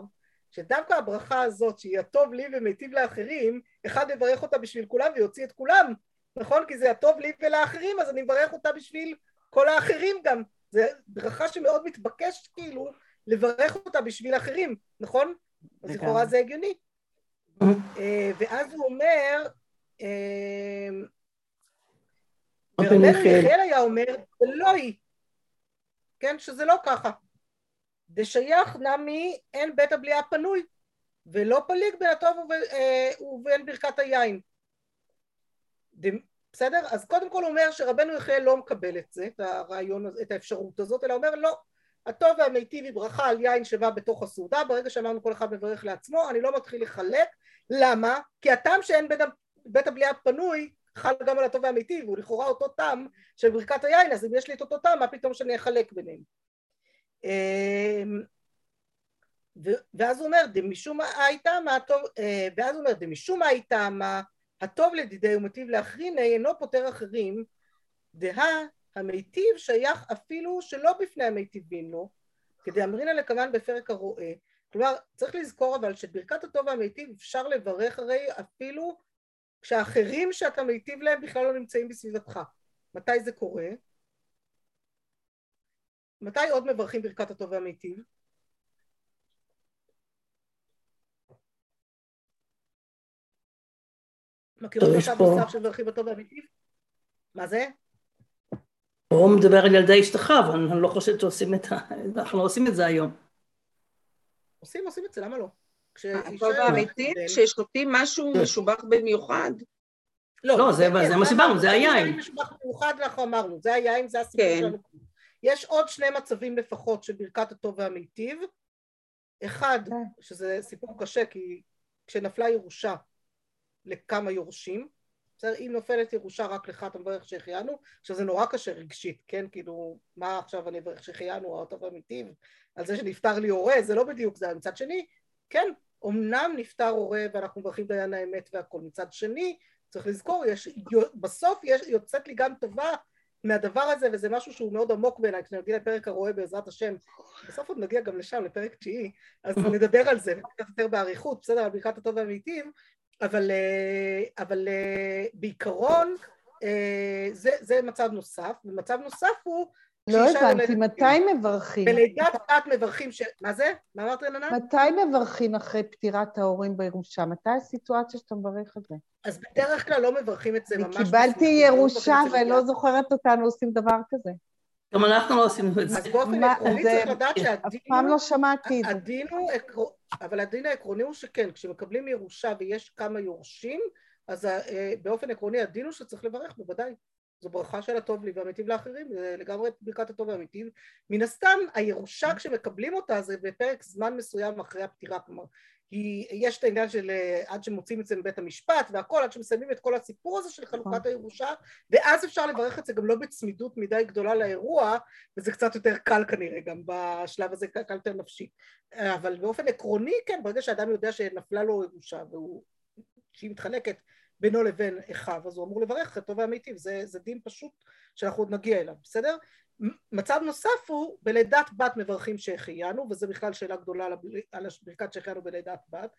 שדווקא הברכה הזאת שהיא הטוב לי ומיטיב לאחרים אחד יברך אותה בשביל כולם ויוציא את כולם נכון? כי זה הטוב לי ולאחרים אז אני מברך אותה בשביל כל האחרים גם זה ברכה שמאוד מתבקש כאילו לברך אותה בשביל אחרים נכון? אז לכאורה זה הגיוני אה, ואז הוא אומר אה, ורבנו מיכאל היה אומר זה לא היא כן? שזה לא ככה דשייך נמי אין בית הבליעה פנוי ולא פליג בין הטוב אה, ובין ברכת היין. בסדר? אז קודם כל הוא אומר שרבנו יחיאל לא מקבל את זה, את הרעיון, את האפשרות הזאת, אלא אומר לא, הטוב והמיטיב היא ברכה על יין שבא בתוך הסעודה, ברגע שאמרנו כל אחד מברך לעצמו, אני לא מתחיל לחלק, למה? כי הטעם שאין בית, בית הבליעה פנוי חל גם על הטוב והמיטיב, הוא לכאורה אותו טעם של ברכת היין, אז אם יש לי את אותו טעם, מה פתאום שאני אחלק ביניהם? אמ, ואז הוא אומר דמשום הייתה מה הטוב אה, ואז הוא אומר דמשום הייתה מה הטוב לדידי ומטיב לאחריני אינו פותר אחרים דהה המיטיב שייך אפילו שלא בפני המיטיבים לו כדי אמרינא לכוון בפרק הרואה כלומר צריך לזכור אבל שברכת הטוב והמיטיב אפשר לברך הרי אפילו כשאחרים שאתה מיטיב להם בכלל לא נמצאים בסביבתך מתי זה קורה? מתי עוד מברכים ברכת הטוב והמיטיב? מכירות מצב נוסף שמברכים בטוב והמיטיב? מה זה? הוא מדבר על ילדי אשתך, אבל אני לא חושבת שעושים את ה... אנחנו לא עושים את זה היום. עושים, עושים את זה, למה לא? הטוב והמיטיב, כששותים משהו משובח במיוחד. לא, לא זה מה שדיברנו, זה היין. משובח במיוחד אנחנו אמרנו, זה היין, זה הסיפור כן. שלנו. יש עוד שני מצבים לפחות של ברכת הטוב והמיטיב. אחד, כן. שזה סיפור קשה, כי כשנפלה ירושה לכמה יורשים, בסדר, אם נופלת ירושה רק לך אתה מברך שהחיינו, עכשיו זה נורא קשה רגשית, כן, כאילו, מה עכשיו אני אברך שהחיינו, או הטוב והמיטיב, על זה שנפטר לי הורה, זה לא בדיוק זה, מצד שני, כן, אמנם נפטר הורה ואנחנו מברכים דיין האמת והכל, מצד שני, צריך לזכור, יש, בסוף יש, יוצאת לי גם טובה מהדבר הזה, וזה משהו שהוא מאוד עמוק בעיניי, כשנגיע לפרק הרואה בעזרת השם, בסוף עוד נגיע גם לשם, לפרק תשיעי, אז נדבר על זה, קצת יותר באריכות, בסדר, על ברכת הטוב והמיטיב, אבל, אה, אבל אה, בעיקרון אה, זה, זה מצב נוסף, ומצב נוסף הוא לא הבנתי, מתי מברכים? בלידת בת מברכים, ש... מה זה? מה אמרת רננה? מתי מברכים אחרי פטירת ההורים בירושה? מתי הסיטואציה שאתה מברך על זה? אז בדרך כלל לא מברכים את זה ממש... קיבלתי ירושה ואני לא זוכרת אותנו עושים דבר כזה. גם אנחנו לא עושים את זה. אז באופן עקרוני צריך לדעת שהדין... אף פעם לא שמעתי את זה. הדין הוא... אבל הדין העקרוני הוא שכן, כשמקבלים ירושה ויש כמה יורשים, אז אה, באופן עקרוני הדין הוא שצריך לברך, בוודאי. זו ברכה של הטוב לי והמיטיב לאחרים, זה לגמרי ברכת הטוב והמיטיב. מן הסתם, הירושה כשמקבלים אותה זה בפרק זמן מסוים אחרי הפטירה, כלומר, כי יש את העניין של אה, עד שמוצאים את זה מבית המשפט והכל, עד שמסיימים את כל הסיפור הזה של חלוקת הירושה, ואז אפשר לברך את זה גם לא בצמידות מדי גדולה לאירוע, וזה קצת יותר קל כנראה, גם בשלב הזה קל יותר נפשי. אבל באופן עקרוני, כן, ברגע שאדם יודע שנפלה לו ירושה, והוא, שהיא מתחלקת בינו לבין אחיו, אז הוא אמור לברך את הטוב והמיטיב, זה, זה דין פשוט שאנחנו עוד נגיע אליו, בסדר? מצב נוסף הוא בלידת בת מברכים שהחיינו וזה בכלל שאלה גדולה על ברכת שהחיינו בלידת בת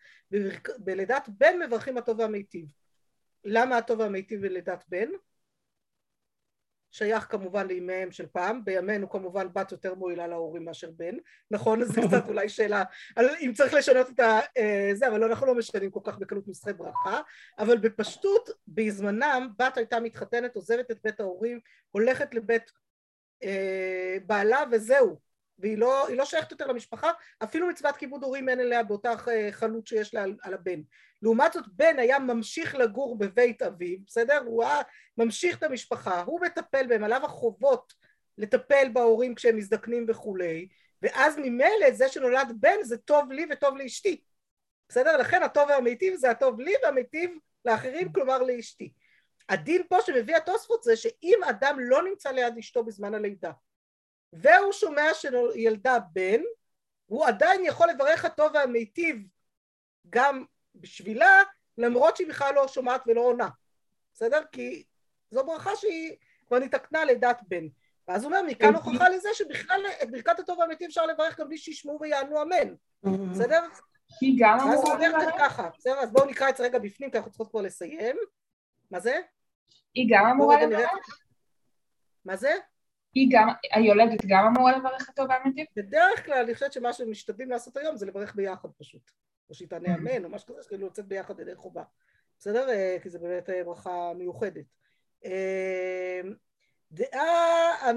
בלידת בן מברכים הטוב והמיטיב למה הטוב והמיטיב בלידת בן? שייך כמובן לימיהם של פעם, בימינו כמובן בת יותר מועילה להורים מאשר בן, נכון? זו קצת אולי שאלה על אם צריך לשנות את ה... אה, זה, אבל אנחנו לא משנים כל כך בקלות נוסחי ברכה, אבל בפשטות, בזמנם בת הייתה מתחתנת, עוזבת את בית ההורים, הולכת לבית בעלה וזהו, והיא לא, לא שייכת יותר למשפחה, אפילו מצוות כיבוד הורים אין אליה באותה חלות שיש לה על, על הבן. לעומת זאת בן היה ממשיך לגור בבית אביו, בסדר? הוא היה ממשיך את המשפחה, הוא מטפל בהם, עליו החובות לטפל בהורים כשהם מזדקנים וכולי, ואז ממילא זה שנולד בן זה טוב לי וטוב לאשתי, בסדר? לכן הטוב והמיטיב זה הטוב לי והמיטיב לאחרים, כלומר לאשתי. הדין פה שמביא התוספות זה שאם אדם לא נמצא ליד אשתו בזמן הלידה והוא שומע שילדה בן, הוא עדיין יכול לברך הטוב והמיטיב גם בשבילה, למרות שהיא בכלל לא שומעת ולא עונה, בסדר? כי זו ברכה שהיא כבר נתקנה לידת בן. ואז הוא אומר, מכאן הוכחה לזה שבכלל את ברכת הטוב והמיטיב אפשר לברך גם בלי שישמעו ויענו אמן, בסדר? היא גם אמורה... אז הוא אומר ככה, בסדר? אז בואו נקרא את זה רגע בפנים, כי אנחנו צריכות כבר לסיים. מה זה? היא גם אמורה לברך? מה זה? היא גם, היולדת גם אמורה לברך הטוב והמיטיב? בדרך כלל אני חושבת שמה שמשתדלים לעשות היום זה לברך ביחד פשוט. או שהיא תענה אמן או משהו כזה, שכאילו לצאת ביחד ידי חובה. בסדר? אה, כי זה באמת אה, ברכה מיוחדת. אה, דעה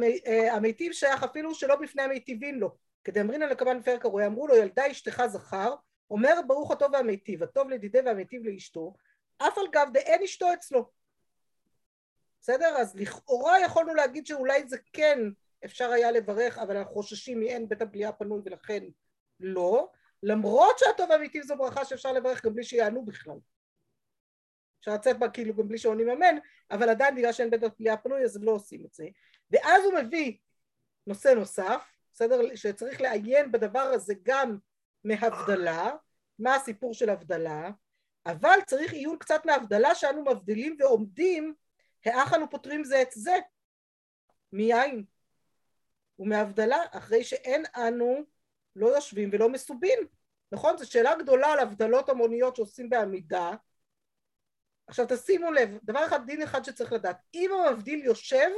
המיטיב שייך אפילו שלא בפני המיטיבים לו. כדאמרינן לקבלן פרק הרואה, אמרו לו ילדה אשתך זכר, אומר ברוך הטוב והמיטיב, הטוב לדידי והמיטיב לאשתו, אף על גב דאין אשתו אצלו. בסדר? אז לכאורה יכולנו להגיד שאולי זה כן אפשר היה לברך, אבל אנחנו חוששים מאין בית הבליעה פנוי ולכן לא, למרות שהטוב האמיתי זו ברכה שאפשר לברך גם בלי שיענו בכלל. אפשר לצאת בה כאילו גם בלי שעונים אמן, אבל עדיין בגלל שאין בית הבליעה פנוי אז לא עושים את זה. ואז הוא מביא נושא נוסף, בסדר? שצריך לעיין בדבר הזה גם מהבדלה, מה הסיפור של הבדלה, אבל צריך עיון קצת מהבדלה שאנו מבדילים ועומדים האח אנו פותרים זה את זה מיין ומהבדלה אחרי שאין אנו לא יושבים ולא מסובין נכון? זו שאלה גדולה על הבדלות המוניות שעושים בעמידה. עכשיו תשימו לב דבר אחד דין אחד שצריך לדעת. אם המבדיל יושב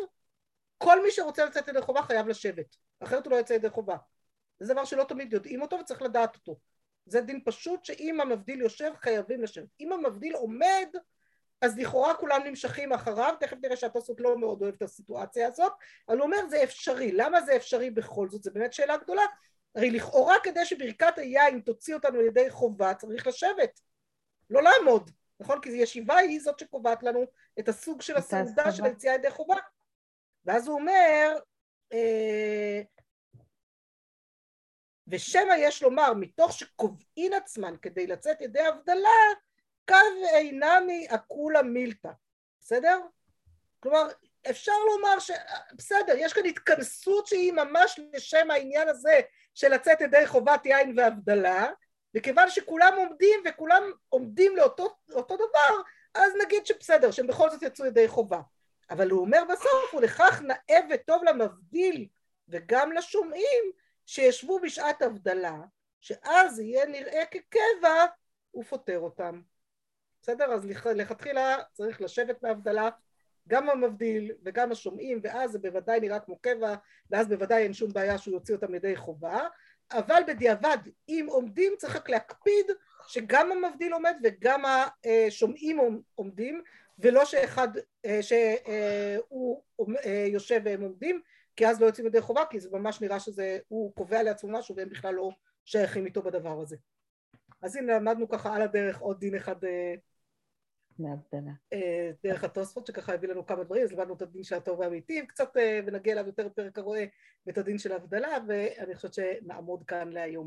כל מי שרוצה לצאת ידי חובה חייב לשבת. אחרת הוא לא יוצא ידי חובה. זה דבר שלא תמיד יודעים אותו וצריך לדעת אותו זה דין פשוט שאם המבדיל יושב חייבים לשבת. אם המבדיל עומד אז לכאורה כולם נמשכים אחריו, תכף נראה שהתוספות לא מאוד אוהב את הסיטואציה הזאת, אבל הוא אומר זה אפשרי, למה זה אפשרי בכל זאת? זו באמת שאלה גדולה, הרי לכאורה כדי שברכת היין תוציא אותנו לידי חובה צריך לשבת, לא לעמוד, נכון? כי ישיבה היא זאת שקובעת לנו את הסוג של הסעודה. של היציאה ידי חובה, ואז הוא אומר אה, ושמא יש לומר מתוך שקובעין עצמן כדי לצאת ידי הבדלה קו אינמי אקולה מילתא, בסדר? כלומר, אפשר לומר ש... בסדר, יש כאן התכנסות שהיא ממש לשם העניין הזה של לצאת ידי חובת יין והבדלה, וכיוון שכולם עומדים וכולם עומדים לאותו דבר, אז נגיד שבסדר, שהם בכל זאת יצאו ידי חובה. אבל הוא אומר בסוף, ולכך נאה וטוב למבדיל וגם לשומעים שישבו בשעת הבדלה, שאז יהיה נראה כקבע, ופותר אותם. בסדר? אז לכתחילה צריך לשבת בהבדלה, גם המבדיל וגם השומעים, ואז זה בוודאי נראה כמו קבע, ואז בוודאי אין שום בעיה שהוא יוציא אותם ידי חובה, אבל בדיעבד, אם עומדים צריך רק להקפיד שגם המבדיל עומד וגם השומעים עומדים, ולא שאחד, אה, שהוא אה, יושב והם עומדים, כי אז לא יוצאים ידי חובה, כי זה ממש נראה שהוא קובע לעצמו משהו והם בכלל לא שייכים איתו בדבר הזה. אז הנה למדנו ככה על הדרך עוד דין אחד אה, מהבדלה. אה, דרך התוספות שככה הביא לנו כמה דברים, אז למדנו את הדין של הטוב והמיטיב קצת אה, ונגיע אליו יותר בפרק הרואה ואת הדין של ההבדלה ואני חושבת שנעמוד כאן להיום.